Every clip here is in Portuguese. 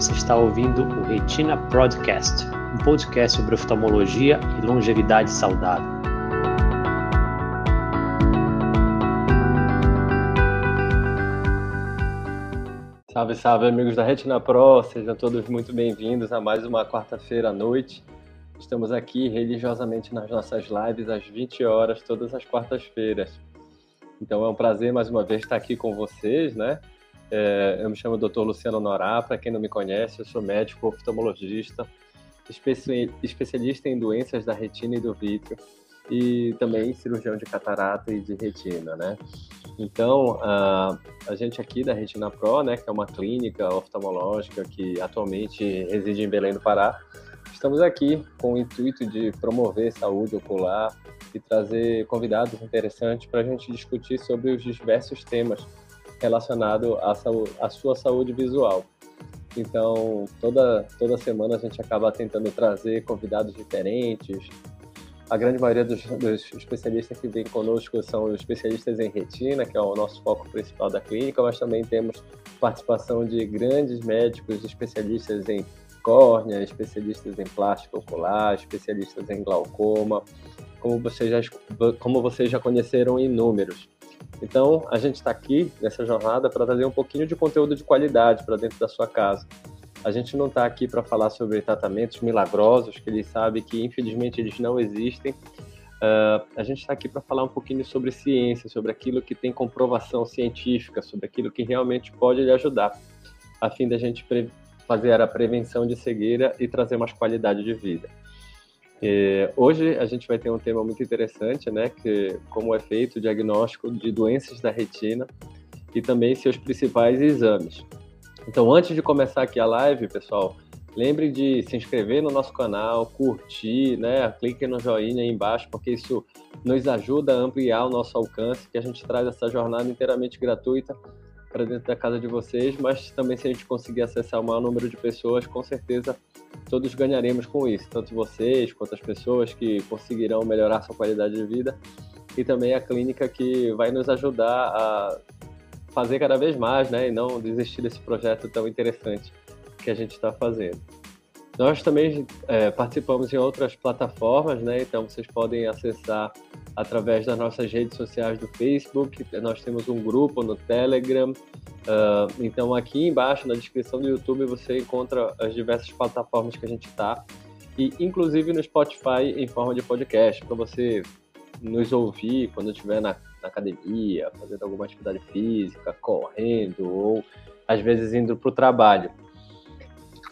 Você está ouvindo o Retina Podcast, um podcast sobre oftalmologia e longevidade saudável. Salve, salve, amigos da Retina Pro, sejam todos muito bem-vindos a mais uma quarta-feira à noite. Estamos aqui religiosamente nas nossas lives às 20 horas, todas as quartas-feiras. Então é um prazer mais uma vez estar aqui com vocês, né? É, eu me chamo Dr. Luciano Norá, para quem não me conhece, eu sou médico oftalmologista, especialista em doenças da retina e do vítreo e também cirurgião de catarata e de retina, né? Então, a, a gente aqui da Retina Pro, né, que é uma clínica oftalmológica que atualmente reside em Belém do Pará, estamos aqui com o intuito de promover saúde ocular e trazer convidados interessantes para a gente discutir sobre os diversos temas relacionado à, à sua saúde visual. Então, toda, toda semana a gente acaba tentando trazer convidados diferentes. A grande maioria dos, dos especialistas que vem conosco são especialistas em retina, que é o nosso foco principal da clínica, mas também temos participação de grandes médicos especialistas em córnea, especialistas em plástico ocular, especialistas em glaucoma, como vocês já, como vocês já conheceram inúmeros. Então, a gente está aqui nessa jornada para trazer um pouquinho de conteúdo de qualidade para dentro da sua casa. A gente não está aqui para falar sobre tratamentos milagrosos, que eles sabem que, infelizmente, eles não existem. Uh, a gente está aqui para falar um pouquinho sobre ciência, sobre aquilo que tem comprovação científica, sobre aquilo que realmente pode lhe ajudar, a fim da gente fazer a prevenção de cegueira e trazer mais qualidade de vida. É, hoje a gente vai ter um tema muito interessante, né, que como é feito o diagnóstico de doenças da retina e também seus principais exames. Então, antes de começar aqui a live, pessoal, lembre de se inscrever no nosso canal, curtir, né, clique no joinha aí embaixo, porque isso nos ajuda a ampliar o nosso alcance, que a gente traz essa jornada inteiramente gratuita para dentro da casa de vocês, mas também se a gente conseguir acessar o maior número de pessoas, com certeza todos ganharemos com isso, tanto vocês quanto as pessoas que conseguirão melhorar sua qualidade de vida e também a clínica que vai nos ajudar a fazer cada vez mais, né, e não desistir desse projeto tão interessante que a gente está fazendo. Nós também é, participamos em outras plataformas, né? Então vocês podem acessar através das nossas redes sociais do Facebook. Nós temos um grupo no Telegram. Uh, então aqui embaixo na descrição do YouTube você encontra as diversas plataformas que a gente está e inclusive no Spotify em forma de podcast para você nos ouvir quando estiver na, na academia, fazendo alguma atividade física, correndo ou às vezes indo para o trabalho.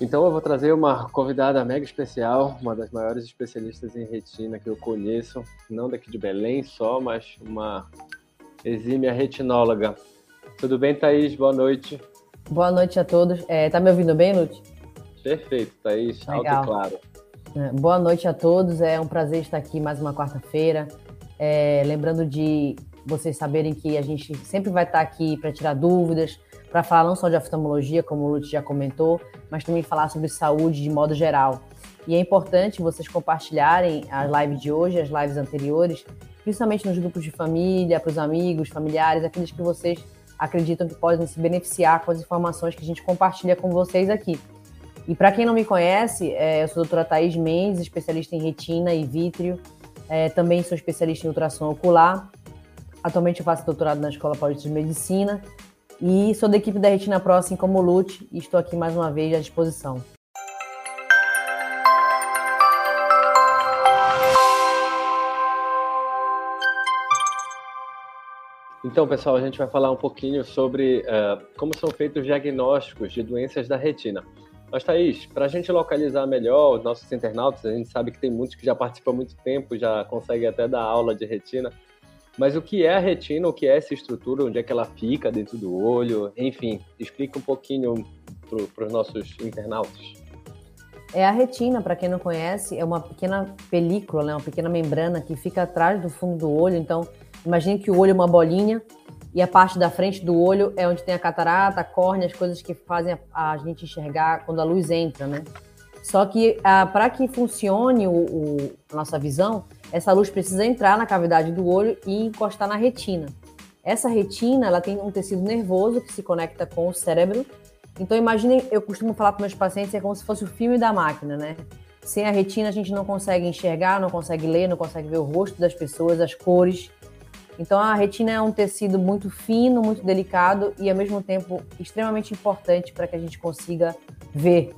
Então eu vou trazer uma convidada mega especial, uma das maiores especialistas em retina que eu conheço, não daqui de Belém só, mas uma exímia retinóloga. Tudo bem, Thaís? Boa noite. Boa noite a todos. É, tá me ouvindo bem, Lute? Perfeito, Thaís, Legal. alto e claro. É, boa noite a todos, é um prazer estar aqui mais uma quarta-feira. É, lembrando de vocês saberem que a gente sempre vai estar aqui para tirar dúvidas, para falar não só de oftalmologia, como o Lute já comentou, mas também falar sobre saúde de modo geral. E é importante vocês compartilharem a live de hoje, as lives anteriores, principalmente nos grupos de família, para os amigos, familiares, aqueles que vocês acreditam que podem se beneficiar com as informações que a gente compartilha com vocês aqui. E para quem não me conhece, é, eu sou a doutora Thaís Mendes, especialista em retina e vítreo, é, também sou especialista em ultrassom ocular. Atualmente eu faço doutorado na Escola Paulista de Medicina e sou da equipe da Retina Pro, assim como o Lute, e estou aqui mais uma vez à disposição. Então, pessoal, a gente vai falar um pouquinho sobre uh, como são feitos os diagnósticos de doenças da retina. Mas, Thaís, para a gente localizar melhor os nossos internautas, a gente sabe que tem muitos que já participam há muito tempo, já conseguem até dar aula de retina. Mas o que é a retina, o que é essa estrutura, onde é que ela fica dentro do olho, enfim, explica um pouquinho para os nossos internautas. É a retina, para quem não conhece, é uma pequena película, né, uma pequena membrana que fica atrás do fundo do olho. Então, imagine que o olho é uma bolinha e a parte da frente do olho é onde tem a catarata, a córnea, as coisas que fazem a, a gente enxergar quando a luz entra, né? Só que ah, para que funcione o, o, a nossa visão, essa luz precisa entrar na cavidade do olho e encostar na retina. Essa retina ela tem um tecido nervoso que se conecta com o cérebro Então imaginem, eu costumo falar para meus pacientes, é como se fosse o filme da máquina, né? Sem a retina a gente não consegue enxergar, não consegue ler, não consegue ver o rosto das pessoas, as cores. Então a retina é um tecido muito fino, muito delicado e ao mesmo tempo extremamente importante para que a gente consiga ver.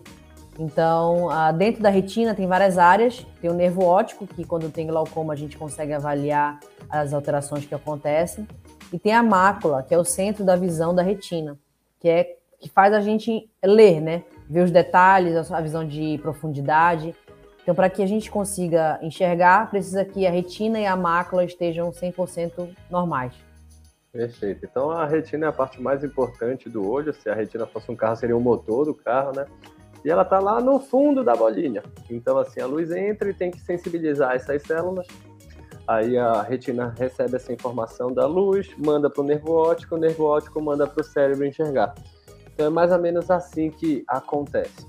Então, dentro da retina tem várias áreas. Tem o nervo óptico, que quando tem glaucoma a gente consegue avaliar as alterações que acontecem. E tem a mácula, que é o centro da visão da retina, que é que faz a gente ler, né? Ver os detalhes, a visão de profundidade. Então, para que a gente consiga enxergar, precisa que a retina e a mácula estejam 100% normais. Perfeito. Então, a retina é a parte mais importante do olho. Se a retina fosse um carro, seria o motor do carro, né? E ela está lá no fundo da bolinha. Então, assim, a luz entra e tem que sensibilizar essas células Aí a retina recebe essa informação da luz, manda para o nervo óptico, o nervo óptico manda para o cérebro enxergar. Então é mais ou menos assim que acontece.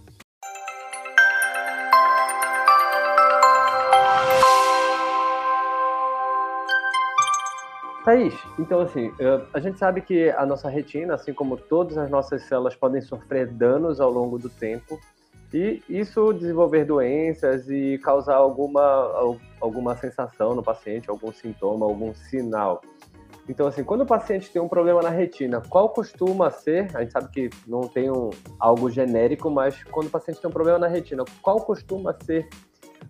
Thaís, então assim, eh, a gente sabe que a nossa retina, assim como todas as nossas células, podem sofrer danos ao longo do tempo e isso desenvolver doenças e causar alguma, alguma sensação no paciente, algum sintoma, algum sinal. Então, assim, quando o paciente tem um problema na retina, qual costuma ser? A gente sabe que não tem um, algo genérico, mas quando o paciente tem um problema na retina, qual costuma ser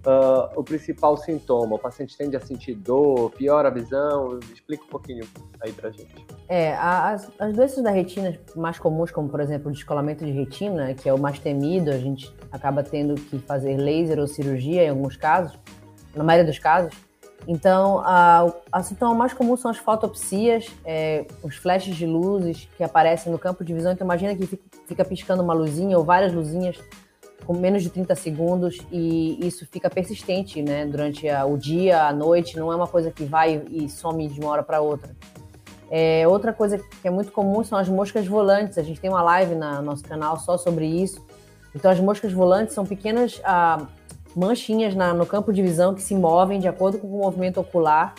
uh, o principal sintoma? O paciente tende a sentir dor, piora a visão? Explica um pouquinho aí pra gente. É, as, as doenças da retina mais comuns, como por exemplo o descolamento de retina, que é o mais temido, a gente acaba tendo que fazer laser ou cirurgia em alguns casos, na maioria dos casos. Então, a, a sintoma mais comum são as fotopsias, é, os flashes de luzes que aparecem no campo de visão. Então, imagina que fica, fica piscando uma luzinha ou várias luzinhas com menos de 30 segundos e isso fica persistente, né? Durante a, o dia, a noite, não é uma coisa que vai e some de uma hora para outra. É, outra coisa que é muito comum são as moscas volantes. A gente tem uma live no nosso canal só sobre isso. Então, as moscas volantes são pequenas ah, manchinhas na, no campo de visão que se movem de acordo com o movimento ocular.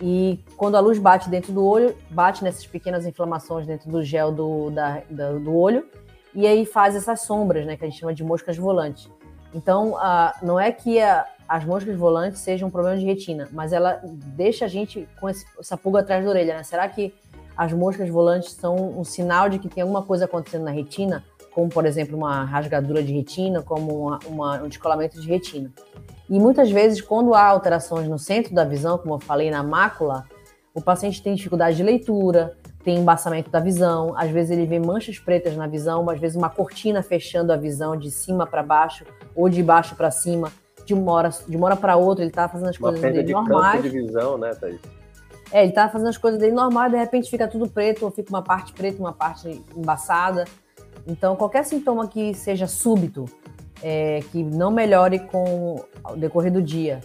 E quando a luz bate dentro do olho, bate nessas pequenas inflamações dentro do gel do, da, da, do olho e aí faz essas sombras, né, que a gente chama de moscas volantes. Então, uh, não é que a, as moscas volantes sejam um problema de retina, mas ela deixa a gente com esse, essa pulga atrás da orelha, né? Será que as moscas volantes são um sinal de que tem alguma coisa acontecendo na retina, como, por exemplo, uma rasgadura de retina, como uma, uma, um descolamento de retina? E muitas vezes, quando há alterações no centro da visão, como eu falei, na mácula, o paciente tem dificuldade de leitura, tem embaçamento da visão, às vezes ele vê manchas pretas na visão, às vezes uma cortina fechando a visão de cima para baixo ou de baixo para cima, de uma hora, de uma hora para outra, ele tá fazendo as uma coisas dele de normais. Campo de visão, né, Thaís? É, ele tá fazendo as coisas dele normais, de repente fica tudo preto, ou fica uma parte preta, uma parte embaçada. Então, qualquer sintoma que seja súbito, é, que não melhore com o decorrer do dia,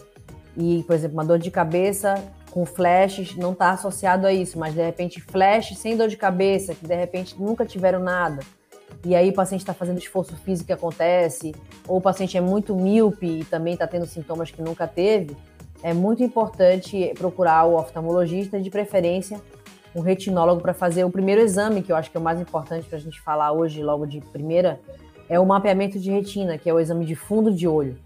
e, por exemplo, uma dor de cabeça com flashes não está associado a isso, mas de repente flash sem dor de cabeça, que de repente nunca tiveram nada, e aí o paciente está fazendo esforço físico que acontece, ou o paciente é muito míope e também está tendo sintomas que nunca teve, é muito importante procurar o oftalmologista, de preferência um retinólogo para fazer o primeiro exame, que eu acho que é o mais importante para a gente falar hoje, logo de primeira, é o mapeamento de retina, que é o exame de fundo de olho.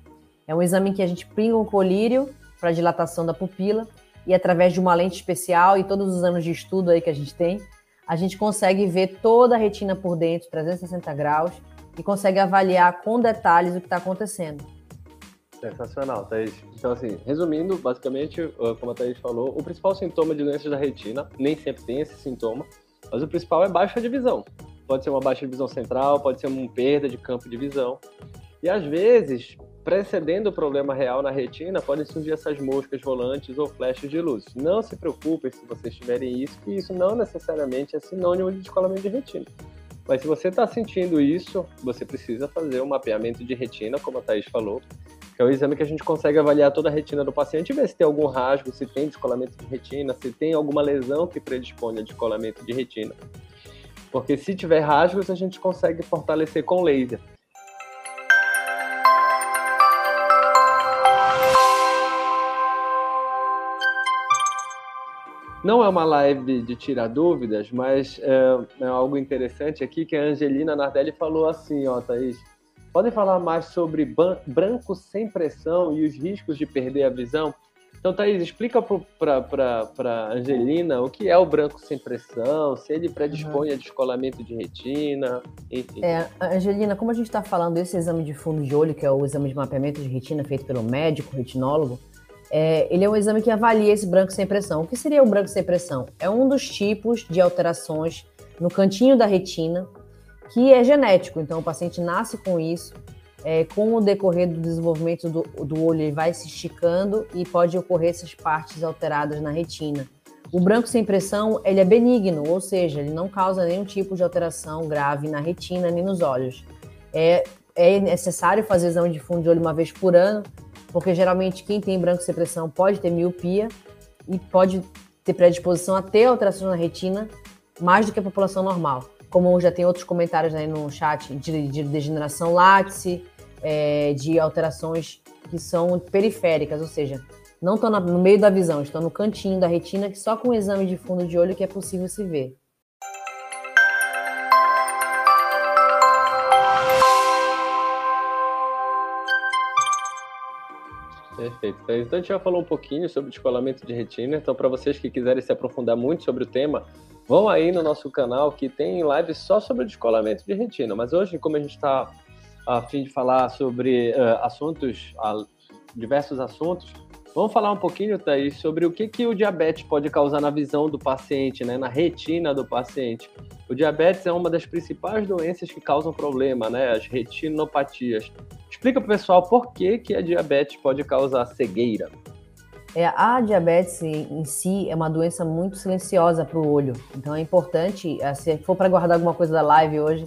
É um exame que a gente pinga um colírio para dilatação da pupila e através de uma lente especial e todos os anos de estudo aí que a gente tem, a gente consegue ver toda a retina por dentro, 360 graus, e consegue avaliar com detalhes o que está acontecendo. Sensacional, Thaís. Então, assim, resumindo, basicamente, como a Thaís falou, o principal sintoma de doenças da retina, nem sempre tem esse sintoma, mas o principal é baixa de visão. Pode ser uma baixa de visão central, pode ser uma perda de campo de visão. E às vezes, Precedendo o problema real na retina, podem surgir essas moscas volantes ou flashes de luz. Não se preocupem se vocês tiverem isso, que isso não necessariamente é sinônimo de descolamento de retina. Mas se você está sentindo isso, você precisa fazer um mapeamento de retina, como a Thaís falou, que é o exame que a gente consegue avaliar toda a retina do paciente e ver se tem algum rasgo, se tem descolamento de retina, se tem alguma lesão que predispõe a descolamento de retina. Porque se tiver rasgos, a gente consegue fortalecer com laser. Não é uma live de tirar dúvidas, mas é, é algo interessante aqui que a Angelina Nardelli falou assim, ó, Thaís. Podem falar mais sobre branco sem pressão e os riscos de perder a visão? Então, Thaís, explica para Angelina o que é o branco sem pressão, se ele predispõe uhum. a descolamento de retina, enfim. É, Angelina, como a gente está falando desse exame de fundo de olho, que é o exame de mapeamento de retina feito pelo médico, retinólogo, é, ele é um exame que avalia esse branco sem pressão. O que seria o branco sem pressão? É um dos tipos de alterações no cantinho da retina que é genético. Então, o paciente nasce com isso. É, com o decorrer do desenvolvimento do, do olho, ele vai se esticando e pode ocorrer essas partes alteradas na retina. O branco sem pressão, ele é benigno, ou seja, ele não causa nenhum tipo de alteração grave na retina nem nos olhos. É, é necessário fazer exame de fundo de olho uma vez por ano, porque geralmente quem tem branco sem pressão pode ter miopia e pode ter predisposição a ter alterações na retina mais do que a população normal. Como já tem outros comentários aí no chat de, de degeneração látice, é, de alterações que são periféricas, ou seja, não estão no meio da visão, estão no cantinho da retina, que só com o exame de fundo de olho que é possível se ver. Perfeito. Então a gente já falou um pouquinho sobre descolamento de retina. Então, para vocês que quiserem se aprofundar muito sobre o tema, vão aí no nosso canal que tem live só sobre descolamento de retina. Mas hoje, como a gente está a fim de falar sobre uh, assuntos, uh, diversos assuntos, vamos falar um pouquinho, Thaís, sobre o que, que o diabetes pode causar na visão do paciente, né, na retina do paciente. O diabetes é uma das principais doenças que causam problema, né, as retinopatias. Explica para o pessoal por que, que a diabetes pode causar cegueira. É, a diabetes em si é uma doença muito silenciosa para o olho. Então é importante, é, se for para guardar alguma coisa da live hoje,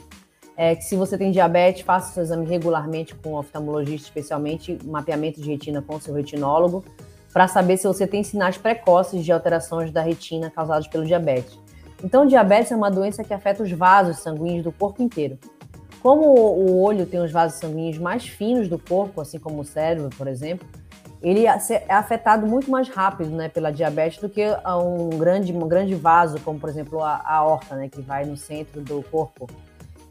é que se você tem diabetes, faça seu exame regularmente com o oftalmologista, especialmente mapeamento de retina com o seu retinólogo, para saber se você tem sinais precoces de alterações da retina causadas pelo diabetes. Então, diabetes é uma doença que afeta os vasos sanguíneos do corpo inteiro. Como o olho tem os vasos sanguíneos mais finos do corpo, assim como o cérebro, por exemplo, ele é, afetado muito mais rápido né, pela diabetes do que um grande, um grande vaso, como por exemplo a, a aorta, né, que vai no centro do corpo.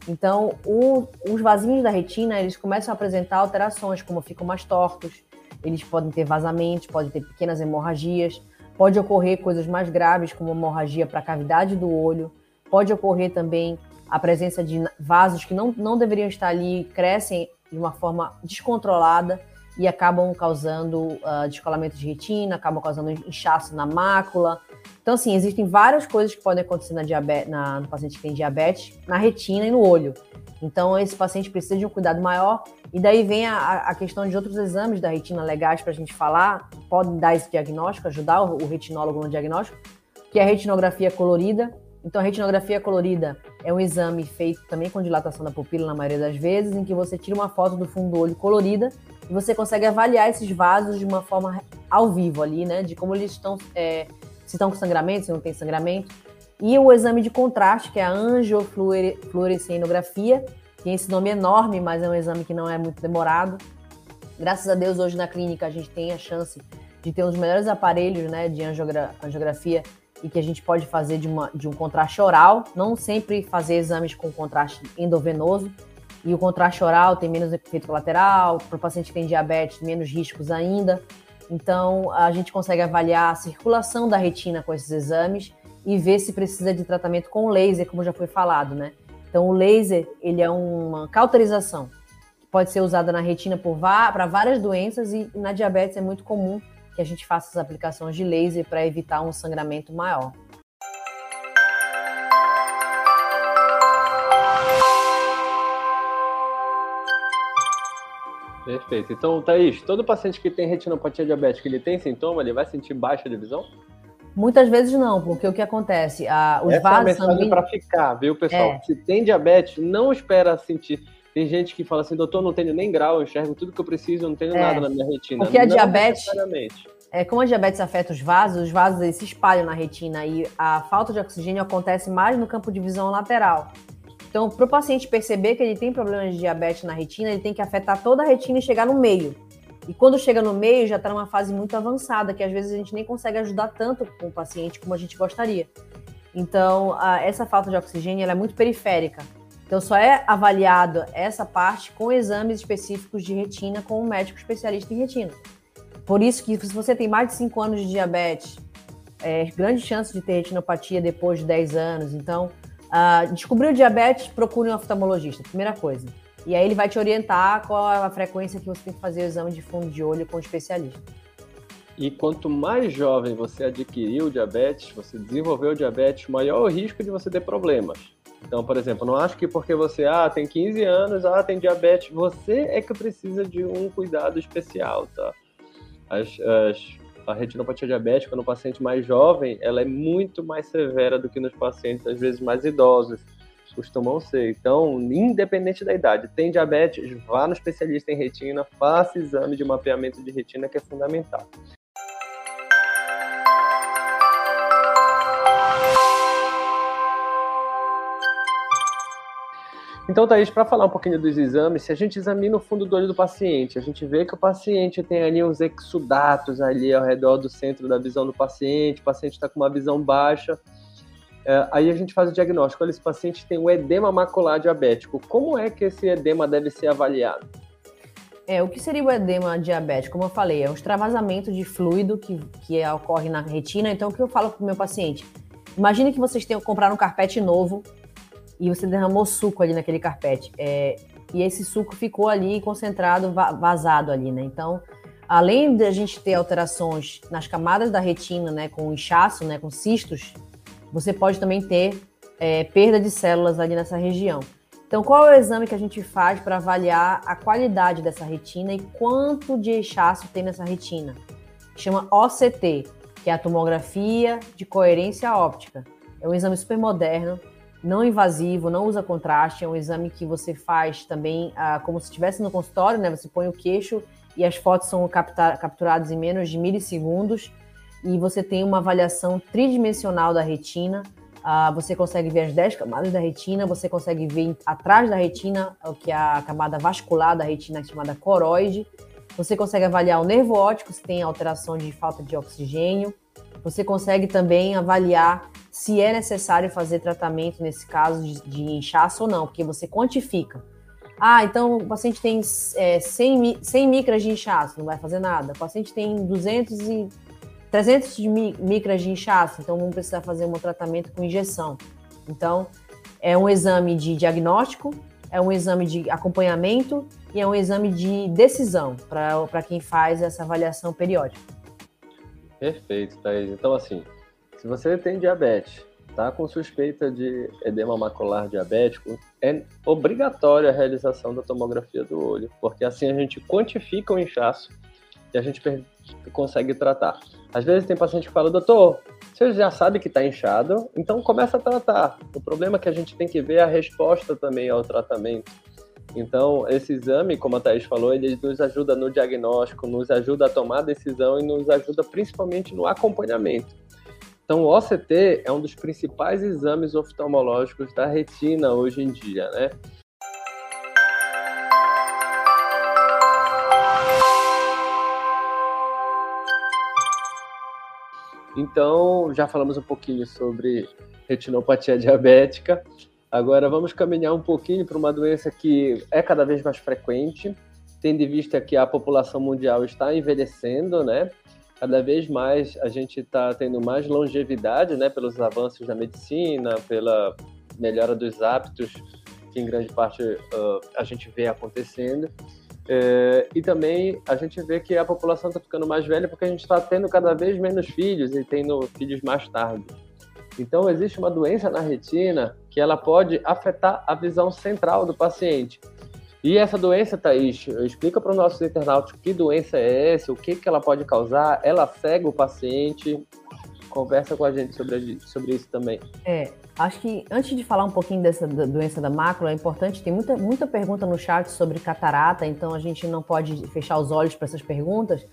Então, o, os vasinhos da retina, eles começam a apresentar alterações, como ficam mais tortos, eles podem ter vazamentos, podem ter pequenas hemorragias, pode ocorrer coisas mais graves, como hemorragia para a cavidade do olho, pode ocorrer também a presença de vasos que não, não deveriam estar ali, crescem de uma forma descontrolada e acabam causando uh, descolamento de retina, acabam causando inchaço na mácula. Então, assim, existem várias coisas que podem acontecer na diabetes, na, no paciente que tem diabetes, na retina e no olho. Então, esse paciente precisa de um cuidado maior. E daí vem a, a questão de outros exames da retina legais para a gente falar, podem dar esse diagnóstico, ajudar o, o retinólogo no diagnóstico, que é a retinografia colorida, então, a retinografia colorida é um exame feito também com dilatação da pupila, na maioria das vezes, em que você tira uma foto do fundo do olho colorida você consegue avaliar esses vasos de uma forma ao vivo ali, né? De como eles estão, é, se estão com sangramento, se não tem sangramento. E o exame de contraste, que é a angiofluorescenografia, tem esse nome enorme, mas é um exame que não é muito demorado. Graças a Deus, hoje na clínica a gente tem a chance de ter um dos melhores aparelhos né, de angiografia e que a gente pode fazer de, uma, de um contraste oral, não sempre fazer exames com contraste endovenoso. E o contraste oral tem menos efeito colateral, para o paciente que tem diabetes, menos riscos ainda. Então, a gente consegue avaliar a circulação da retina com esses exames e ver se precisa de tratamento com laser, como já foi falado, né? Então, o laser, ele é uma cauterização que pode ser usada na retina para várias doenças e na diabetes é muito comum que a gente faça as aplicações de laser para evitar um sangramento maior. Perfeito. Então, Thaís, todo paciente que tem retinopatia diabética, ele tem sintoma, ele vai sentir baixa de visão? Muitas vezes não, porque o que acontece? A, os Essa vasos é a mensagem sanguíneos... para ficar, viu, pessoal? É. Se tem diabetes, não espera sentir. Tem gente que fala assim, doutor, não tenho nem grau, eu enxergo tudo que eu preciso, não tenho é, nada na minha retina. Porque a diabetes, é, como a diabetes afeta os vasos, os vasos eles se espalham na retina e a falta de oxigênio acontece mais no campo de visão lateral. Então, para o paciente perceber que ele tem problemas de diabetes na retina, ele tem que afetar toda a retina e chegar no meio. E quando chega no meio, já está numa fase muito avançada, que às vezes a gente nem consegue ajudar tanto com o paciente como a gente gostaria. Então, a, essa falta de oxigênio é muito periférica. Então, só é avaliado essa parte com exames específicos de retina com um médico especialista em retina. Por isso que se você tem mais de 5 anos de diabetes, é grande chance de ter retinopatia depois de 10 anos. Então, uh, descobriu diabetes, procure um oftalmologista, primeira coisa. E aí ele vai te orientar qual a frequência que você tem que fazer o exame de fundo de olho com o especialista. E quanto mais jovem você adquiriu diabetes, você desenvolveu diabetes, maior o risco de você ter problemas. Então, por exemplo, não acho que porque você ah, tem 15 anos, ah, tem diabetes, você é que precisa de um cuidado especial, tá? As, as, a retinopatia diabética no paciente mais jovem, ela é muito mais severa do que nos pacientes, às vezes, mais idosos costumam ser. Então, independente da idade, tem diabetes, vá no especialista em retina, faça exame de mapeamento de retina, que é fundamental. Então, Thaís, para falar um pouquinho dos exames, se a gente examina o fundo do olho do paciente, a gente vê que o paciente tem ali uns exudatos ali ao redor do centro da visão do paciente, o paciente está com uma visão baixa, é, aí a gente faz o diagnóstico. Olha, esse paciente tem um edema macular diabético. Como é que esse edema deve ser avaliado? É, o que seria o edema diabético? Como eu falei, é um extravasamento de fluido que, que ocorre na retina. Então, o que eu falo para o meu paciente? Imagine que vocês tenham comprado um carpete novo e você derramou suco ali naquele carpete. É, e esse suco ficou ali concentrado, vazado ali, né? Então, além de a gente ter alterações nas camadas da retina, né, com inchaço, né, com cistos, você pode também ter é, perda de células ali nessa região. Então, qual é o exame que a gente faz para avaliar a qualidade dessa retina e quanto de inchaço tem nessa retina? Chama OCT, que é a tomografia de coerência óptica. É um exame super moderno, não invasivo, não usa contraste, é um exame que você faz também ah, como se estivesse no consultório, né? Você põe o queixo e as fotos são capturadas em menos de milissegundos e você tem uma avaliação tridimensional da retina. Uh, você consegue ver as 10 camadas da retina, você consegue ver atrás da retina, o que é a camada vascular da retina, chamada coroide. Você consegue avaliar o nervo óptico, se tem alteração de falta de oxigênio. Você consegue também avaliar se é necessário fazer tratamento nesse caso de, de inchaço ou não, porque você quantifica. Ah, então o paciente tem é, 100, 100 micras de inchaço, não vai fazer nada. O paciente tem 200 e 300 de micras de inchaço, então vamos precisar fazer um tratamento com injeção. Então, é um exame de diagnóstico, é um exame de acompanhamento e é um exame de decisão para quem faz essa avaliação periódica. Perfeito, Thaís. Então, assim, se você tem diabetes, tá com suspeita de edema macular diabético, é obrigatória a realização da tomografia do olho, porque assim a gente quantifica o inchaço e a gente consegue tratar. Às vezes tem paciente que fala, doutor, você já sabe que está inchado, então começa a tratar. O problema é que a gente tem que ver a resposta também ao tratamento. Então, esse exame, como a Thaís falou, ele nos ajuda no diagnóstico, nos ajuda a tomar decisão e nos ajuda principalmente no acompanhamento. Então, o OCT é um dos principais exames oftalmológicos da retina hoje em dia, né? Então, já falamos um pouquinho sobre retinopatia diabética. Agora vamos caminhar um pouquinho para uma doença que é cada vez mais frequente, tendo em vista que a população mundial está envelhecendo, né? Cada vez mais a gente está tendo mais longevidade, né? Pelos avanços da medicina, pela melhora dos hábitos, que em grande parte uh, a gente vê acontecendo. É, e também a gente vê que a população está ficando mais velha porque a gente está tendo cada vez menos filhos e tendo filhos mais tarde. Então existe uma doença na retina que ela pode afetar a visão central do paciente. E essa doença, Thaís, explica para os nossos internautas que doença é essa, o que, que ela pode causar, ela cega o paciente, conversa com a gente sobre, sobre isso também. É, acho que antes de falar um pouquinho dessa doença da mácula, é importante, tem muita, muita pergunta no chat sobre catarata, então a gente não pode fechar os olhos para essas perguntas.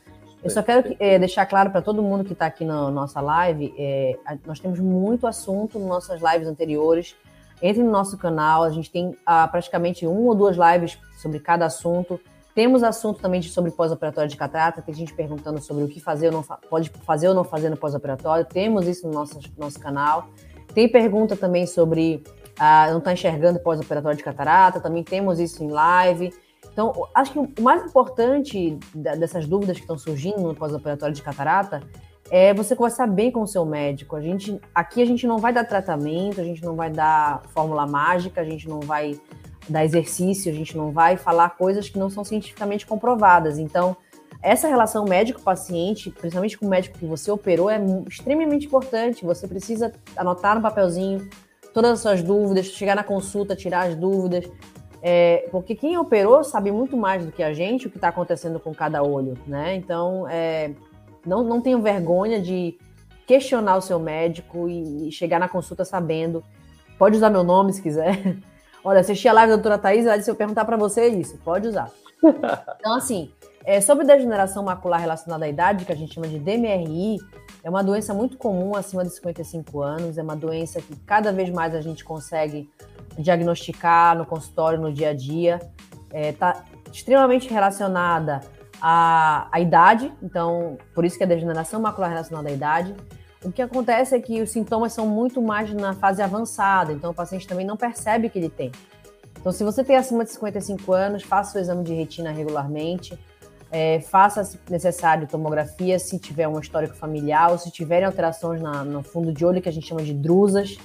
Eu só quero é, deixar claro para todo mundo que está aqui na nossa live, é, nós temos muito assunto nas nossas lives anteriores. Entre no nosso canal, a gente tem ah, praticamente uma ou duas lives sobre cada assunto. Temos assunto também de, sobre pós-operatório de catarata, tem gente perguntando sobre o que fazer ou não pode fazer ou não fazer no pós-operatório. Temos isso no nosso, nosso canal. Tem pergunta também sobre ah, não estar tá enxergando pós-operatório de catarata, também temos isso em live. Então, acho que o mais importante dessas dúvidas que estão surgindo no pós-operatório de catarata é você conversar bem com o seu médico. A gente, aqui a gente não vai dar tratamento, a gente não vai dar fórmula mágica, a gente não vai dar exercício, a gente não vai falar coisas que não são cientificamente comprovadas. Então, essa relação médico-paciente, principalmente com o médico que você operou, é extremamente importante. Você precisa anotar no papelzinho todas as suas dúvidas, chegar na consulta, tirar as dúvidas. É, porque quem operou sabe muito mais do que a gente o que está acontecendo com cada olho, né? Então, é, não, não tenham vergonha de questionar o seu médico e, e, chegar na consulta sabendo. Pode usar meu nome se quiser. Olha, assisti a live da doutora Thaís, ela disse eu perguntar para você isso. Pode usar. Então, assim, é, sobre degeneração macular relacionada à idade, que a gente chama de DMRI, é uma doença muito comum acima de 55 anos, é uma doença que cada vez mais a gente consegue diagnosticar no consultório, no dia a dia. Está é, extremamente relacionada à, à idade, então, por isso que é degeneração macular relacionada à idade. O que acontece é que os sintomas são muito mais na fase avançada, então o paciente também não percebe que ele tem. Então, se você tem acima de 55 anos, faça o exame de retina regularmente, é, faça, se necessário, tomografia se tiver um histórico familiar ou se tiverem alterações na, no fundo de olho, que a gente chama de drusas,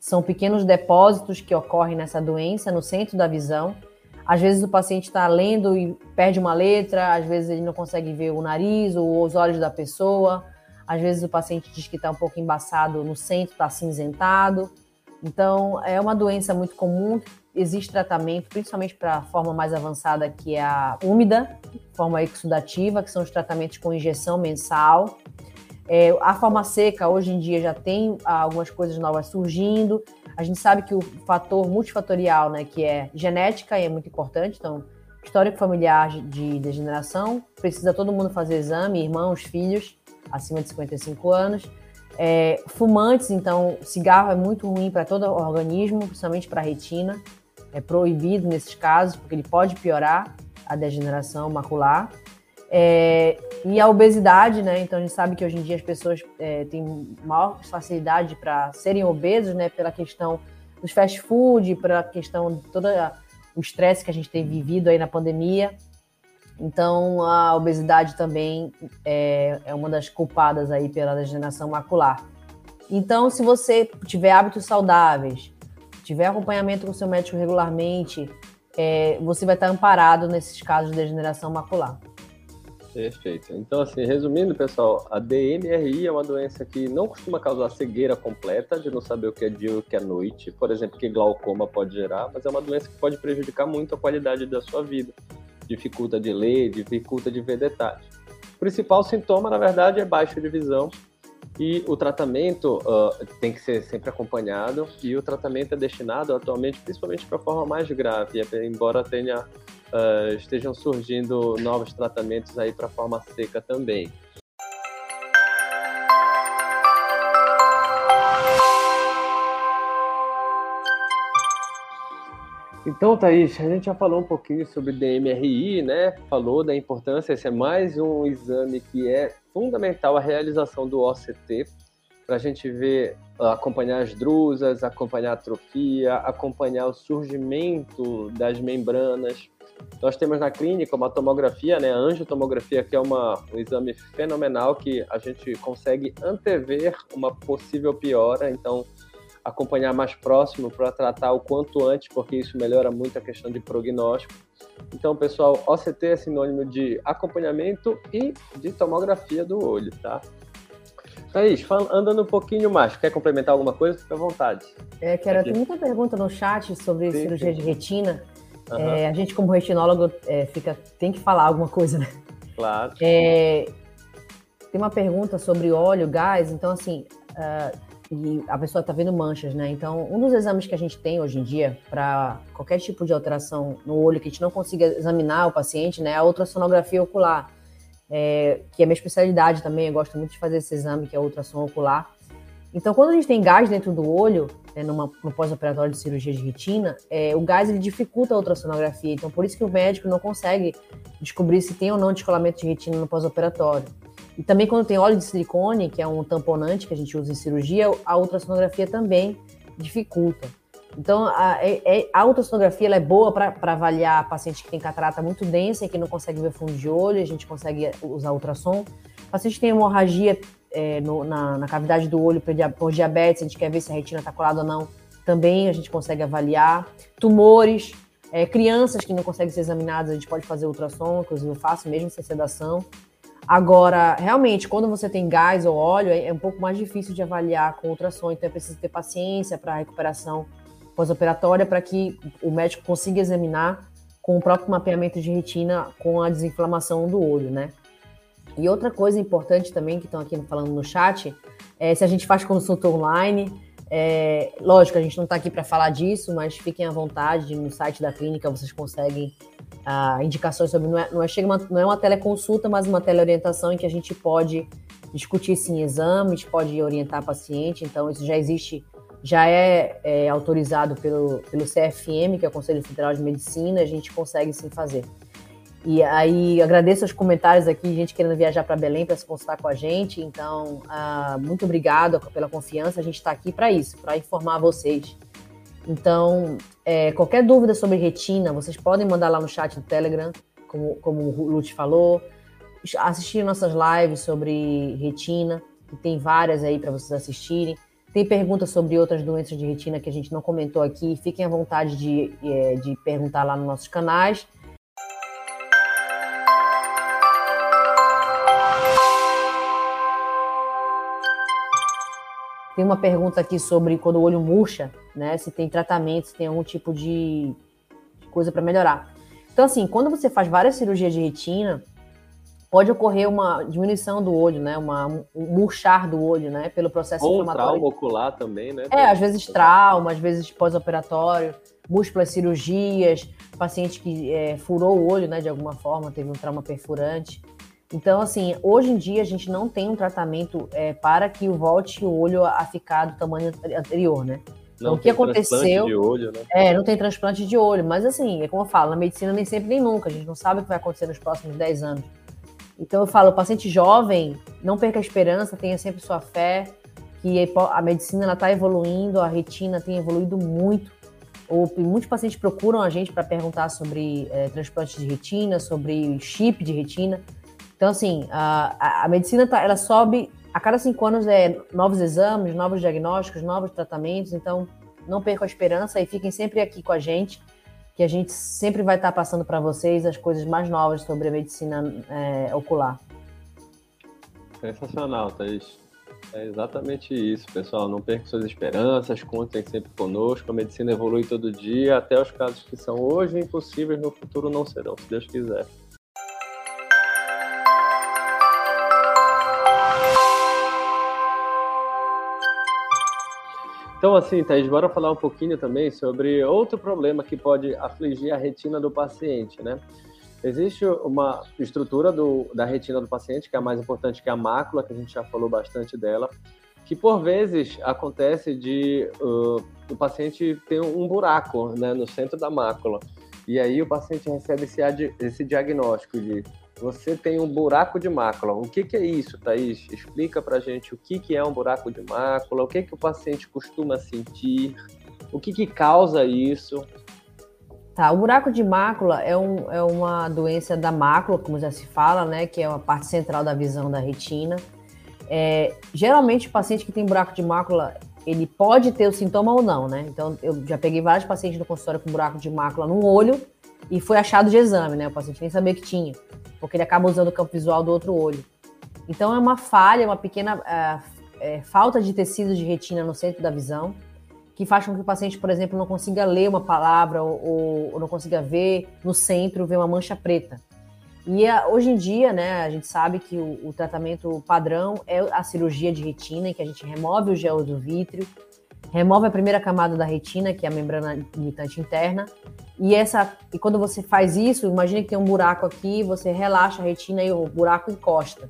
são pequenos depósitos que ocorrem nessa doença no centro da visão. Às vezes o paciente está lendo e perde uma letra, às vezes ele não consegue ver o nariz ou os olhos da pessoa, às vezes o paciente diz que está um pouco embaçado no centro, está cinzentado. Então, é uma doença muito comum, existe tratamento, principalmente para a forma mais avançada, que é a úmida, forma exudativa, que são os tratamentos com injeção mensal. É, a seca, hoje em dia, já tem algumas coisas novas surgindo. A gente sabe que o fator multifatorial, né, que é genética, é muito importante. Então, histórico familiar de degeneração, precisa todo mundo fazer exame, irmãos, filhos, acima de 55 anos. É, fumantes, então, cigarro é muito ruim para todo o organismo, principalmente para a retina. É proibido nesses casos, porque ele pode piorar a degeneração macular. É, e a obesidade, né? Então a gente sabe que hoje em dia as pessoas é, têm maior facilidade para serem obesos, né? Pela questão dos fast food, pela questão de todo o estresse que a gente tem vivido aí na pandemia. Então a obesidade também é, é uma das culpadas aí pela degeneração macular. Então, se você tiver hábitos saudáveis, tiver acompanhamento com seu médico regularmente, é, você vai estar amparado nesses casos de degeneração macular. Perfeito. Então, assim, resumindo, pessoal, a DMRI é uma doença que não costuma causar cegueira completa, de não saber o que é dia e o que é noite, por exemplo, que glaucoma pode gerar, mas é uma doença que pode prejudicar muito a qualidade da sua vida. Dificulta de ler, dificulta de ver detalhes. O principal sintoma, na verdade, é baixa de visão, e o tratamento uh, tem que ser sempre acompanhado, e o tratamento é destinado atualmente principalmente para a forma mais grave, embora tenha, uh, estejam surgindo novos tratamentos aí para a forma seca também. Então, Thaís, a gente já falou um pouquinho sobre DMRI, né? Falou da importância, esse é mais um exame que é fundamental a realização do OCT para a gente ver, acompanhar as drusas, acompanhar a atrofia, acompanhar o surgimento das membranas. Nós temos na clínica uma tomografia, né, a angiotomografia, que é uma, um exame fenomenal que a gente consegue antever uma possível piora, então acompanhar mais próximo para tratar o quanto antes, porque isso melhora muito a questão de prognóstico. Então, pessoal, OCT é sinônimo de acompanhamento e de tomografia do olho, tá? Thaís, andando um pouquinho mais, quer complementar alguma coisa? Fica à vontade. É, quero, tem muita pergunta no chat sobre sim, cirurgia sim. de retina. Uhum. É, a gente, como retinólogo, é, fica, tem que falar alguma coisa, né? Claro. É, tem uma pergunta sobre óleo, gás. Então, assim, uh, e a pessoa está vendo manchas, né? Então, um dos exames que a gente tem hoje em dia para qualquer tipo de alteração no olho que a gente não consiga examinar o paciente, né, é a ultrassonografia ocular, é, que é minha especialidade também. Eu gosto muito de fazer esse exame, que é a ultrassom ocular. Então, quando a gente tem gás dentro do olho, né, numa, no pós-operatório de cirurgia de retina, é, o gás ele dificulta a ultrassonografia. Então, por isso que o médico não consegue descobrir se tem ou não descolamento de retina no pós-operatório. E também quando tem óleo de silicone, que é um tamponante que a gente usa em cirurgia, a ultrassonografia também dificulta. Então, a, é, é, a ultrassonografia é boa para avaliar paciente que tem catarata muito densa e que não consegue ver fundo de olho, a gente consegue usar ultrassom. Paciente que tem hemorragia é, no, na, na, cavidade do olho por diabetes, a gente quer ver se a retina está colada ou não, também a gente consegue avaliar. Tumores, é, crianças que não conseguem ser examinadas, a gente pode fazer ultrassom, inclusive eu faço mesmo sem sedação. Agora, realmente, quando você tem gás ou óleo, é, é um pouco mais difícil de avaliar com ultrassom, então é preciso ter paciência para a recuperação pós-operatória para que o médico consiga examinar com o próprio mapeamento de retina com a desinflamação do olho, né? E outra coisa importante também que estão aqui falando no chat é se a gente faz consulta online. É, lógico, a gente não está aqui para falar disso, mas fiquem à vontade. No site da clínica vocês conseguem ah, indicações sobre. Não é, não, é, chega uma, não é uma teleconsulta, mas uma teleorientação em que a gente pode discutir sim exames, pode orientar paciente. Então, isso já existe, já é, é autorizado pelo, pelo CFM, que é o Conselho Federal de Medicina, a gente consegue sim fazer. E aí agradeço os comentários aqui, gente querendo viajar para Belém para se consultar com a gente. Então, uh, muito obrigado pela confiança. A gente está aqui para isso, para informar vocês. Então, é, qualquer dúvida sobre retina, vocês podem mandar lá no chat do Telegram, como, como o Lute falou. Assistir nossas lives sobre retina, que tem várias aí para vocês assistirem. Tem perguntas sobre outras doenças de retina que a gente não comentou aqui. Fiquem à vontade de, é, de perguntar lá nos nossos canais. Tem uma pergunta aqui sobre quando o olho murcha, né? Se tem tratamento, se tem algum tipo de coisa para melhorar. Então, assim, quando você faz várias cirurgias de retina, pode ocorrer uma diminuição do olho, né? Uma, um murchar do olho, né? Pelo processo Ou inflamatório. trauma ocular também, né? É, às vezes trauma, às vezes pós-operatório, múltiplas cirurgias, paciente que é, furou o olho, né? De alguma forma, teve um trauma perfurante. Então, assim, hoje em dia a gente não tem um tratamento é, para que volte o olho a ficar do tamanho anterior, né? Não o que aconteceu? De olho, né? É, não tem transplante de olho, mas assim, é como eu falo, na medicina nem sempre nem nunca, a gente não sabe o que vai acontecer nos próximos 10 anos. Então eu falo, o paciente jovem, não perca a esperança, tenha sempre sua fé, que a medicina está evoluindo, a retina tem evoluído muito. Ou, muitos pacientes procuram a gente para perguntar sobre é, transplante de retina, sobre chip de retina. Então, assim, a, a medicina tá, ela sobe a cada cinco anos é novos exames, novos diagnósticos, novos tratamentos. Então, não percam a esperança e fiquem sempre aqui com a gente, que a gente sempre vai estar passando para vocês as coisas mais novas sobre a medicina é, ocular. Sensacional, Thaís. É exatamente isso, pessoal. Não percam suas esperanças, contem sempre conosco. A medicina evolui todo dia, até os casos que são hoje impossíveis no futuro não serão, se Deus quiser. Então, assim, Thaís, bora falar um pouquinho também sobre outro problema que pode afligir a retina do paciente, né? Existe uma estrutura do, da retina do paciente, que é a mais importante, que é a mácula, que a gente já falou bastante dela, que por vezes acontece de uh, o paciente ter um buraco né, no centro da mácula. E aí o paciente recebe esse, esse diagnóstico de você tem um buraco de mácula. O que, que é isso, Thaís? Explica pra gente o que, que é um buraco de mácula, o que, que o paciente costuma sentir, o que, que causa isso. Tá, o buraco de mácula é, um, é uma doença da mácula, como já se fala, né? Que é uma parte central da visão da retina. É, geralmente, o paciente que tem buraco de mácula, ele pode ter o sintoma ou não, né? Então, eu já peguei vários pacientes no consultório com buraco de mácula no olho e foi achado de exame, né? O paciente nem sabia que tinha porque ele acaba usando o campo visual do outro olho. Então é uma falha, uma pequena é, é, falta de tecido de retina no centro da visão, que faz com que o paciente, por exemplo, não consiga ler uma palavra ou, ou não consiga ver no centro, ver uma mancha preta. E a, hoje em dia, né, a gente sabe que o, o, tratamento padrão é a cirurgia de retina, em que a gente remove o gel do vítreo, remove a primeira camada da retina, que é a membrana limitante interna, e essa e quando você faz isso, imagine que tem um buraco aqui, você relaxa a retina e o buraco encosta.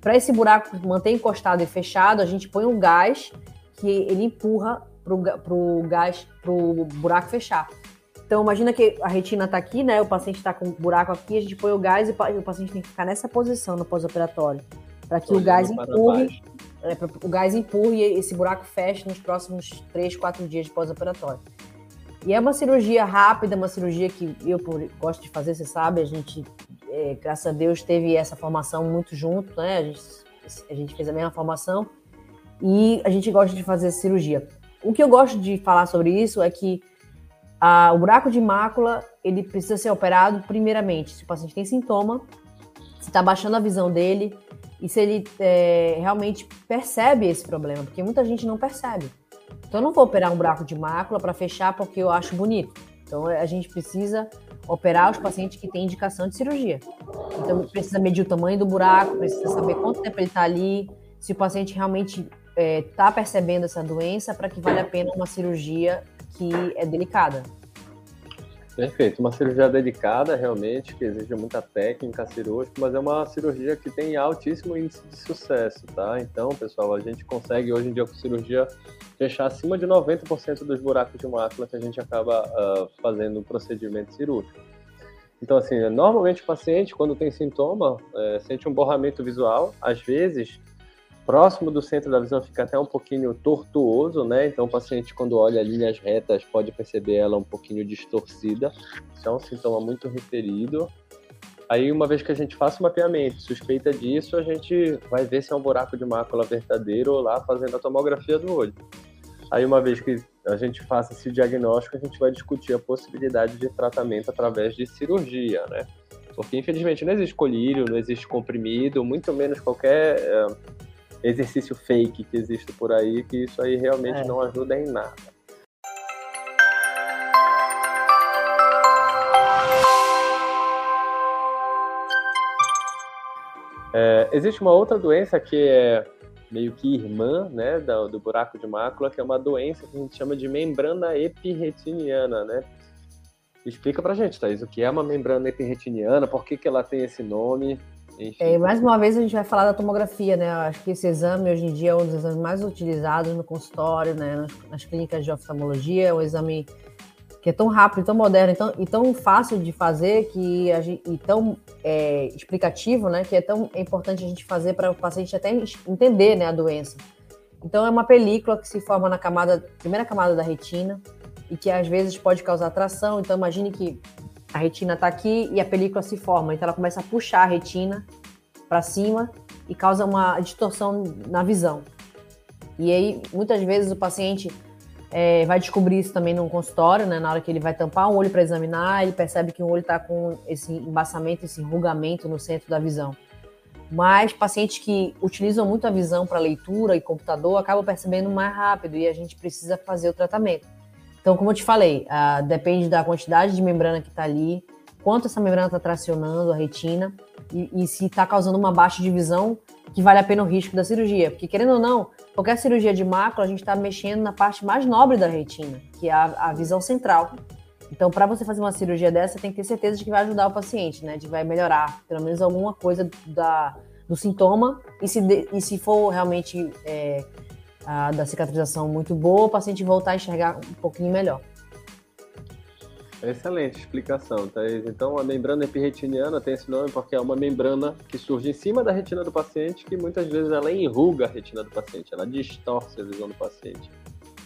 para esse buraco manter encostado e fechado, a gente põe um gás que ele empurra para o gás, para o buraco fechar. Então, imagina que a retina está aqui, né? O paciente está com um buraco aqui, a gente põe o gás e o paciente tem que ficar nessa posição no pós-operatório, para que o gás empurre, é, o gás empurre e esse buraco feche nos próximos 3, 4 dias de pós-operatório. E é uma cirurgia rápida, uma cirurgia que eu gosto de fazer, você sabe, a gente, é, graças a Deus, teve essa formação muito junto, né? A gente, a gente fez a mesma formação e a gente gosta de fazer cirurgia. O que eu gosto de falar sobre isso é que a, o buraco de mácula ele precisa ser operado primeiramente se o paciente tem sintoma, se está baixando a visão dele e se ele é, realmente percebe esse problema, porque muita gente não percebe. Então, eu não vou operar um buraco de mácula para fechar porque eu acho bonito. Então, a gente precisa operar os pacientes que têm indicação de cirurgia. Então, precisa medir o tamanho do buraco, precisa saber quanto tempo ele está ali, se o paciente realmente está é, tá percebendo essa doença, para que vale a pena uma cirurgia que é delicada. Perfeito, uma cirurgia dedicada realmente, que exige muita técnica cirúrgica, mas é uma cirurgia que tem altíssimo índice de sucesso, tá? Então, pessoal, a gente consegue hoje em dia com cirurgia fechar acima de 90% dos buracos de mácula que a gente acaba uh, fazendo o procedimento cirúrgico. Então, assim, normalmente o paciente, quando tem sintoma, é, sente um borramento visual, às vezes próximo do centro da visão fica até um pouquinho tortuoso, né? Então o paciente quando olha linhas retas pode perceber ela um pouquinho distorcida. Isso é um sintoma muito referido. Aí uma vez que a gente faça o mapeamento, suspeita disso, a gente vai ver se é um buraco de mácula verdadeiro ou lá fazendo a tomografia do olho. Aí uma vez que a gente faça esse diagnóstico, a gente vai discutir a possibilidade de tratamento através de cirurgia, né? Porque infelizmente não existe colírio, não existe comprimido, muito menos qualquer é, exercício fake que existe por aí, que isso aí realmente é. não ajuda em nada. É, existe uma outra doença que é meio que irmã né, do, do, buraco de mácula, que é uma doença que a gente chama de membrana epirretiniana, né? Explica pra gente, Thaís, o que é uma membrana epirretiniana, por que, que ela tem esse nome é, mais uma vez a gente vai falar da tomografia, né? Eu acho que esse exame hoje em dia é um dos exames mais utilizados no consultório, né? Nas, nas clínicas de oftalmologia, é um exame que é tão rápido, tão moderno e tão, e tão fácil de fazer que a gente, e tão é, explicativo, né? Que é tão importante a gente fazer para o paciente até entender né, a doença. Então é uma película que se forma na camada, primeira camada da retina e que às vezes pode causar tração. Então imagine que a retina está aqui e a película se forma, então ela começa a puxar a retina para cima e causa uma distorção na visão. E aí, muitas vezes, o paciente é, vai descobrir isso também no consultório, né? Na hora que ele vai tampar um olho para examinar, ele percebe que o olho está com esse embaçamento, esse enrugamento no centro da visão. Mas pacientes que utilizam muito a visão para leitura e computador acabam percebendo mais rápido e a gente precisa fazer o tratamento. Então, como eu te falei, uh, depende da quantidade de membrana que está ali, quanto essa membrana está tracionando a retina e, e se está causando uma baixa de visão que vale a pena o risco da cirurgia. Porque, querendo ou não, qualquer cirurgia de mácula, a gente está mexendo na parte mais nobre da retina, que é a, a visão central. Então, para você fazer uma cirurgia dessa, tem que ter certeza de que vai ajudar o paciente, né? De que vai melhorar pelo menos alguma coisa da, do sintoma. E se, de, e se for realmente é, a, da cicatrização muito boa, o paciente voltar a enxergar um pouquinho melhor. Excelente explicação, Thaís. Então, a membrana epirretiniana tem esse nome porque é uma membrana que surge em cima da retina do paciente, que muitas vezes ela enruga a retina do paciente, ela distorce a visão do paciente.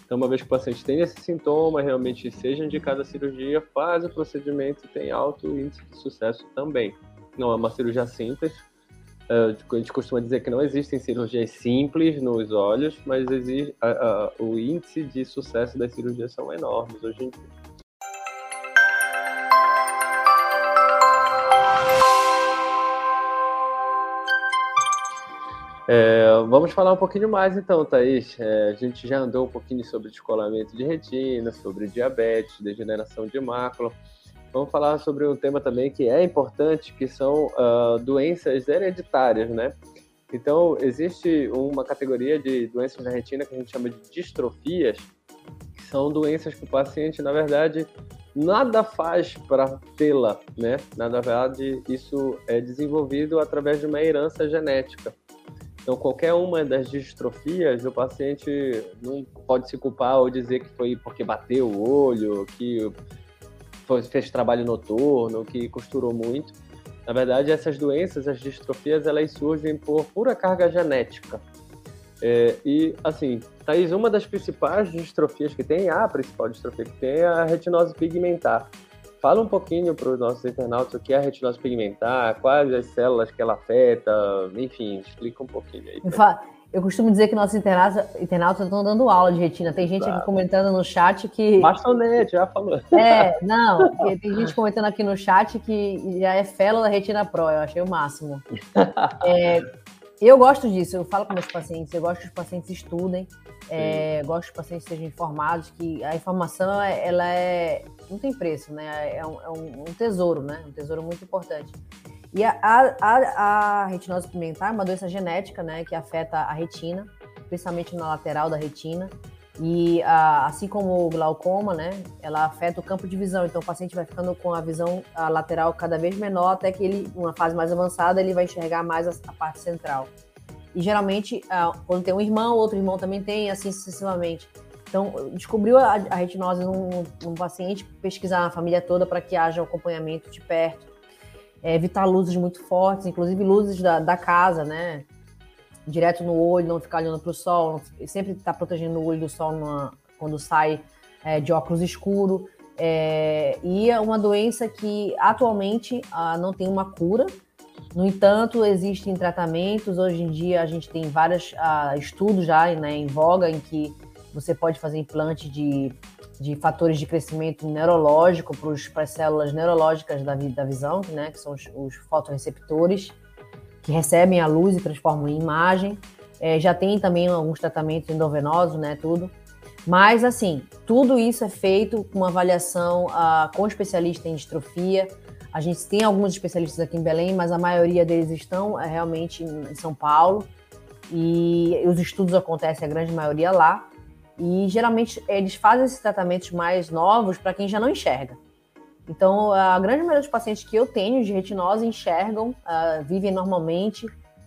Então, uma vez que o paciente tem esse sintoma, realmente seja indicada a cirurgia, faz o procedimento e tem alto índice de sucesso também. Não é uma cirurgia simples, a gente costuma dizer que não existem cirurgias simples nos olhos, mas existe, uh, uh, o índice de sucesso das cirurgias são enormes hoje em dia. É, vamos falar um pouquinho mais então, Thaís. É, a gente já andou um pouquinho sobre descolamento de retina, sobre diabetes, degeneração de mácula vamos falar sobre um tema também que é importante, que são uh, doenças hereditárias, né? Então, existe uma categoria de doenças da retina que a gente chama de distrofias, que são doenças que o paciente, na verdade, nada faz para tê-la, né? Na verdade, isso é desenvolvido através de uma herança genética. Então, qualquer uma das distrofias, o paciente não pode se culpar ou dizer que foi porque bateu o olho, que fez trabalho noturno, que costurou muito. Na verdade, essas doenças, as distrofias, elas surgem por pura carga genética. É, e, assim, Thaís, uma das principais distrofias que tem, a principal distrofia que tem é a retinose pigmentar. Fala um pouquinho para os nossos internautas o que é a retinose pigmentar, quais as células que ela afeta, enfim, explica um pouquinho aí. Eu costumo dizer que nossos internautas, internautas estão dando aula de retina. Tem gente claro. aqui comentando no chat que. Bastonete, já falou. É, não, tem gente comentando aqui no chat que já é fellow da Retina Pro, eu achei o máximo. É, eu gosto disso, eu falo com meus pacientes, eu gosto que os pacientes estudem, é, gosto que os pacientes sejam informados, que a informação, ela é, não tem preço, né? É um, é um tesouro, né? Um tesouro muito importante. E a, a, a, retinose pigmentar é uma doença genética, né? Que afeta a retina, principalmente na lateral da retina. E a, assim como o glaucoma, né? Ela afeta o campo de visão. Então o paciente vai ficando com a visão a lateral cada vez menor, até que ele, numa fase mais avançada, ele vai enxergar mais a, a parte central. E geralmente, quando tem um irmão, outro irmão também tem, assim sucessivamente. Então, descobriu a, a retinose num, num, paciente, pesquisar na família toda para que haja um acompanhamento de perto. É, evitar luzes muito fortes, inclusive luzes da, da casa, né? Direto no olho, não ficar olhando para o sol, sempre estar tá protegendo o olho do sol numa, quando sai é, de óculos escuro. É, e é uma doença que atualmente ah, não tem uma cura, no entanto, existem tratamentos. Hoje em dia, a gente tem vários uh, estudos já né, em voga em que você pode fazer implante de, de fatores de crescimento neurológico para as células neurológicas da, da visão, né, que são os, os fotoreceptores, que recebem a luz e transformam em imagem. É, já tem também alguns tratamentos endovenosos, né, tudo. Mas, assim, tudo isso é feito com uma avaliação uh, com especialista em distrofia, a gente tem alguns especialistas aqui em Belém, mas a maioria deles estão é, realmente em São Paulo. E os estudos acontecem, a grande maioria lá. E geralmente eles fazem esses tratamentos mais novos para quem já não enxerga. Então, a grande maioria dos pacientes que eu tenho de retinose enxergam, uh, vivem normalmente,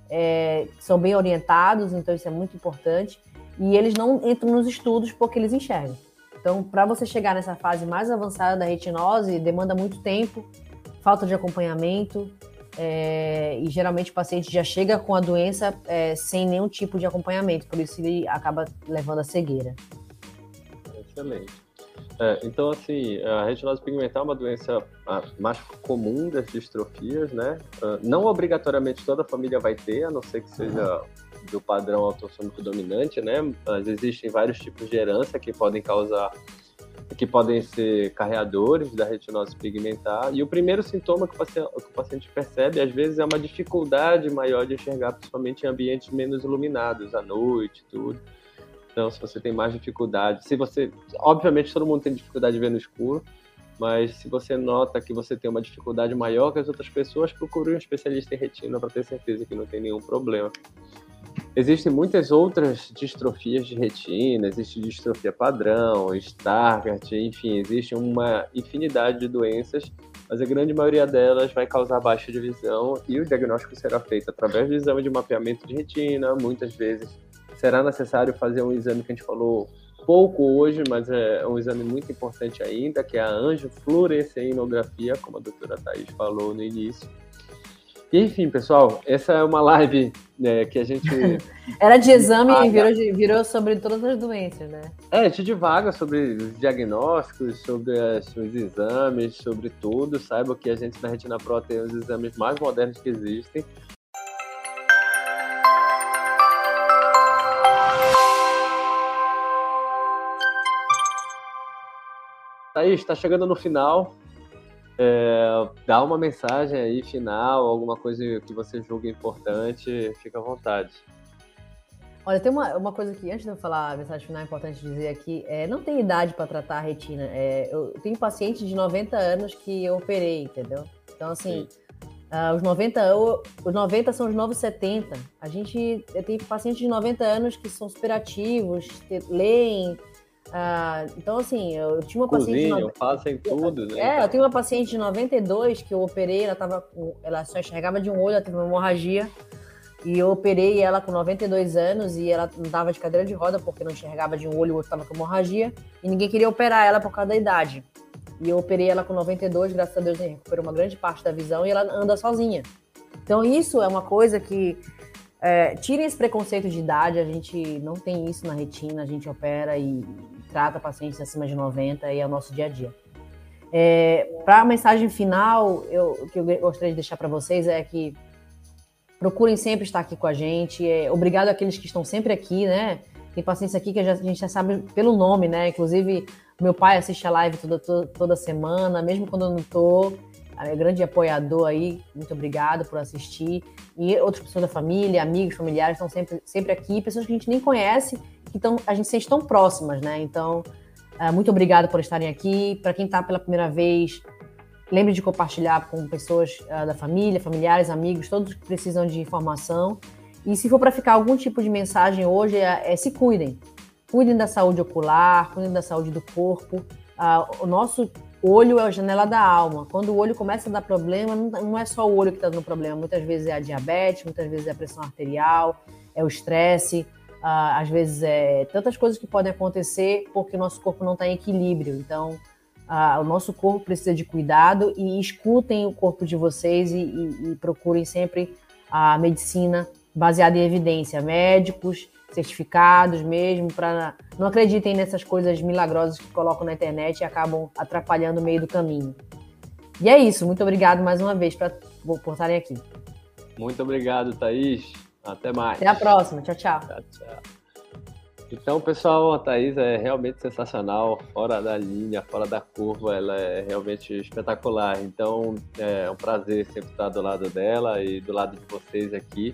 é, são bem orientados, então isso é muito importante. E eles não entram nos estudos porque eles enxergam. Então, para você chegar nessa fase mais avançada da retinose, demanda muito tempo falta de acompanhamento, é, e geralmente o paciente já chega com a doença é, sem nenhum tipo de acompanhamento, por isso ele acaba levando a cegueira. Excelente. É, então, assim, a retinose pigmentar é uma doença mais comum das distrofias, né? Ah, não obrigatoriamente toda a família vai ter, a não ser que seja do padrão autossômico dominante, né? Mas existem vários tipos de herança que podem causar que podem ser carreadores da retinose pigmentar. E o primeiro sintoma que o, paciente, que o paciente percebe, às vezes, é uma dificuldade maior de enxergar, principalmente em ambientes menos iluminados, à noite, tudo. Então, se você tem mais dificuldade, se você, obviamente, todo mundo tem dificuldade de ver no escuro, mas se você nota que você tem uma dificuldade maior que as outras pessoas, procure um especialista em retina para ter certeza que não tem nenhum problema. Existem muitas outras distrofias de retina, existe distrofia padrão, Stargardt, enfim, existe uma infinidade de doenças, mas a grande maioria delas vai causar baixa de visão e o diagnóstico será feito através do exame de mapeamento de retina, muitas vezes será necessário fazer um exame que a gente falou pouco hoje, mas é um exame muito importante ainda, que é a angiofluoresceinografia, como a doutora Thais falou no início, enfim, pessoal, essa é uma live né, que a gente. Era de exame e virou, virou sobre todas as doenças, né? É, a gente divaga sobre os diagnósticos, sobre as, os exames, sobre tudo. Saiba que a gente na Retina Pro tem os exames mais modernos que existem. Thaís, está chegando no final. É, dá uma mensagem aí final, alguma coisa que você julga importante, fica à vontade. Olha, tem uma, uma coisa que, antes de eu falar a mensagem final, é importante dizer aqui, é, não tem idade para tratar a retina. É, eu tenho pacientes de 90 anos que eu operei, entendeu? Então, assim, uh, os, 90, os 90 são os novos 70. A gente, tenho pacientes de 90 anos que são superativos, leem, ah, então, assim, eu tinha uma paciente. De... fazem tudo, né? É, eu tenho uma paciente de 92 que eu operei, ela, tava, ela só enxergava de um olho, ela teve uma hemorragia. E eu operei ela com 92 anos e ela andava de cadeira de roda porque não enxergava de um olho, o outro estava com hemorragia. E ninguém queria operar ela por causa da idade. E eu operei ela com 92, graças a Deus, recuperou uma grande parte da visão e ela anda sozinha. Então, isso é uma coisa que. É, tirem esse preconceito de idade, a gente não tem isso na retina, a gente opera e trata pacientes acima de 90 e é o nosso dia a dia. É, para a mensagem final, eu, o que eu gostaria de deixar para vocês é que procurem sempre estar aqui com a gente. É, obrigado àqueles que estão sempre aqui, né? Tem pacientes aqui que a gente já sabe pelo nome, né? Inclusive, meu pai assiste a live toda, toda, toda semana, mesmo quando eu não estou é grande apoiador aí, muito obrigado por assistir. E outras pessoas da família, amigos, familiares estão sempre, sempre aqui, pessoas que a gente nem conhece, que tão, a gente sente tão próximas, né? Então, é, muito obrigado por estarem aqui. Para quem está pela primeira vez, lembre de compartilhar com pessoas uh, da família, familiares, amigos, todos que precisam de informação. E se for para ficar algum tipo de mensagem hoje, é, é, se cuidem. Cuidem da saúde ocular, cuidem da saúde do corpo. Uh, o nosso olho é a janela da alma. Quando o olho começa a dar problema, não é só o olho que está dando problema. Muitas vezes é a diabetes, muitas vezes é a pressão arterial, é o estresse, uh, às vezes é tantas coisas que podem acontecer porque o nosso corpo não está em equilíbrio. Então, uh, o nosso corpo precisa de cuidado e escutem o corpo de vocês e, e, e procurem sempre a medicina baseada em evidência, médicos certificados mesmo, para não acreditem nessas coisas milagrosas que colocam na internet e acabam atrapalhando o meio do caminho. E é isso, muito obrigado mais uma vez por estarem aqui. Muito obrigado, Thaís. Até mais. Até a próxima. Tchau, tchau. tchau, tchau. Então, pessoal, a Thaís é realmente sensacional, fora da linha, fora da curva, ela é realmente espetacular. Então, é um prazer sempre estar do lado dela e do lado de vocês aqui.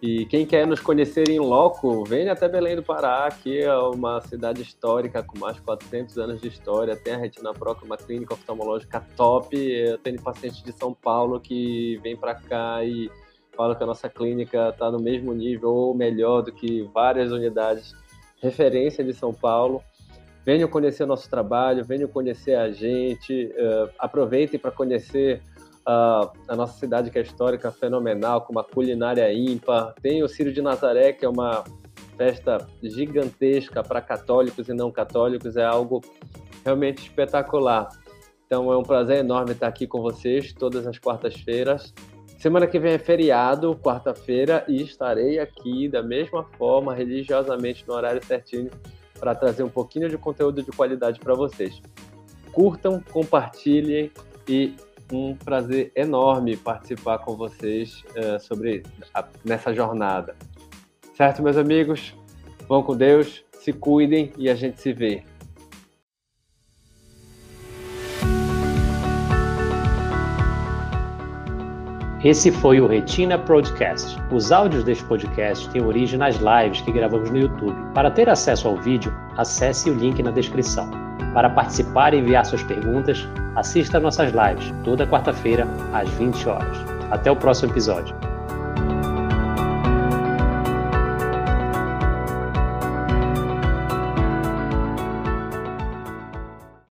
E quem quer nos conhecer em loco, venha até Belém do Pará, que é uma cidade histórica com mais de 400 anos de história. Tem a Retina Pro, que é uma clínica oftalmológica top. Eu tenho pacientes de São Paulo que vêm para cá e falam que a nossa clínica está no mesmo nível ou melhor do que várias unidades referência de São Paulo. Venham conhecer nosso trabalho, venham conhecer a gente, uh, aproveitem para conhecer uh, a nossa cidade que é histórica, fenomenal, com uma culinária ímpar. Tem o Círio de Nazaré, que é uma festa gigantesca para católicos e não católicos, é algo realmente espetacular. Então é um prazer enorme estar aqui com vocês todas as quartas-feiras. Semana que vem é feriado, quarta-feira, e estarei aqui da mesma forma, religiosamente, no horário certinho, para trazer um pouquinho de conteúdo de qualidade para vocês. Curtam, compartilhem e um prazer enorme participar com vocês uh, sobre a, nessa jornada. Certo, meus amigos? Vão com Deus, se cuidem e a gente se vê. Esse foi o Retina Podcast. Os áudios deste podcast têm origem nas lives que gravamos no YouTube. Para ter acesso ao vídeo, acesse o link na descrição. Para participar e enviar suas perguntas, assista nossas lives toda quarta-feira às 20 horas. Até o próximo episódio.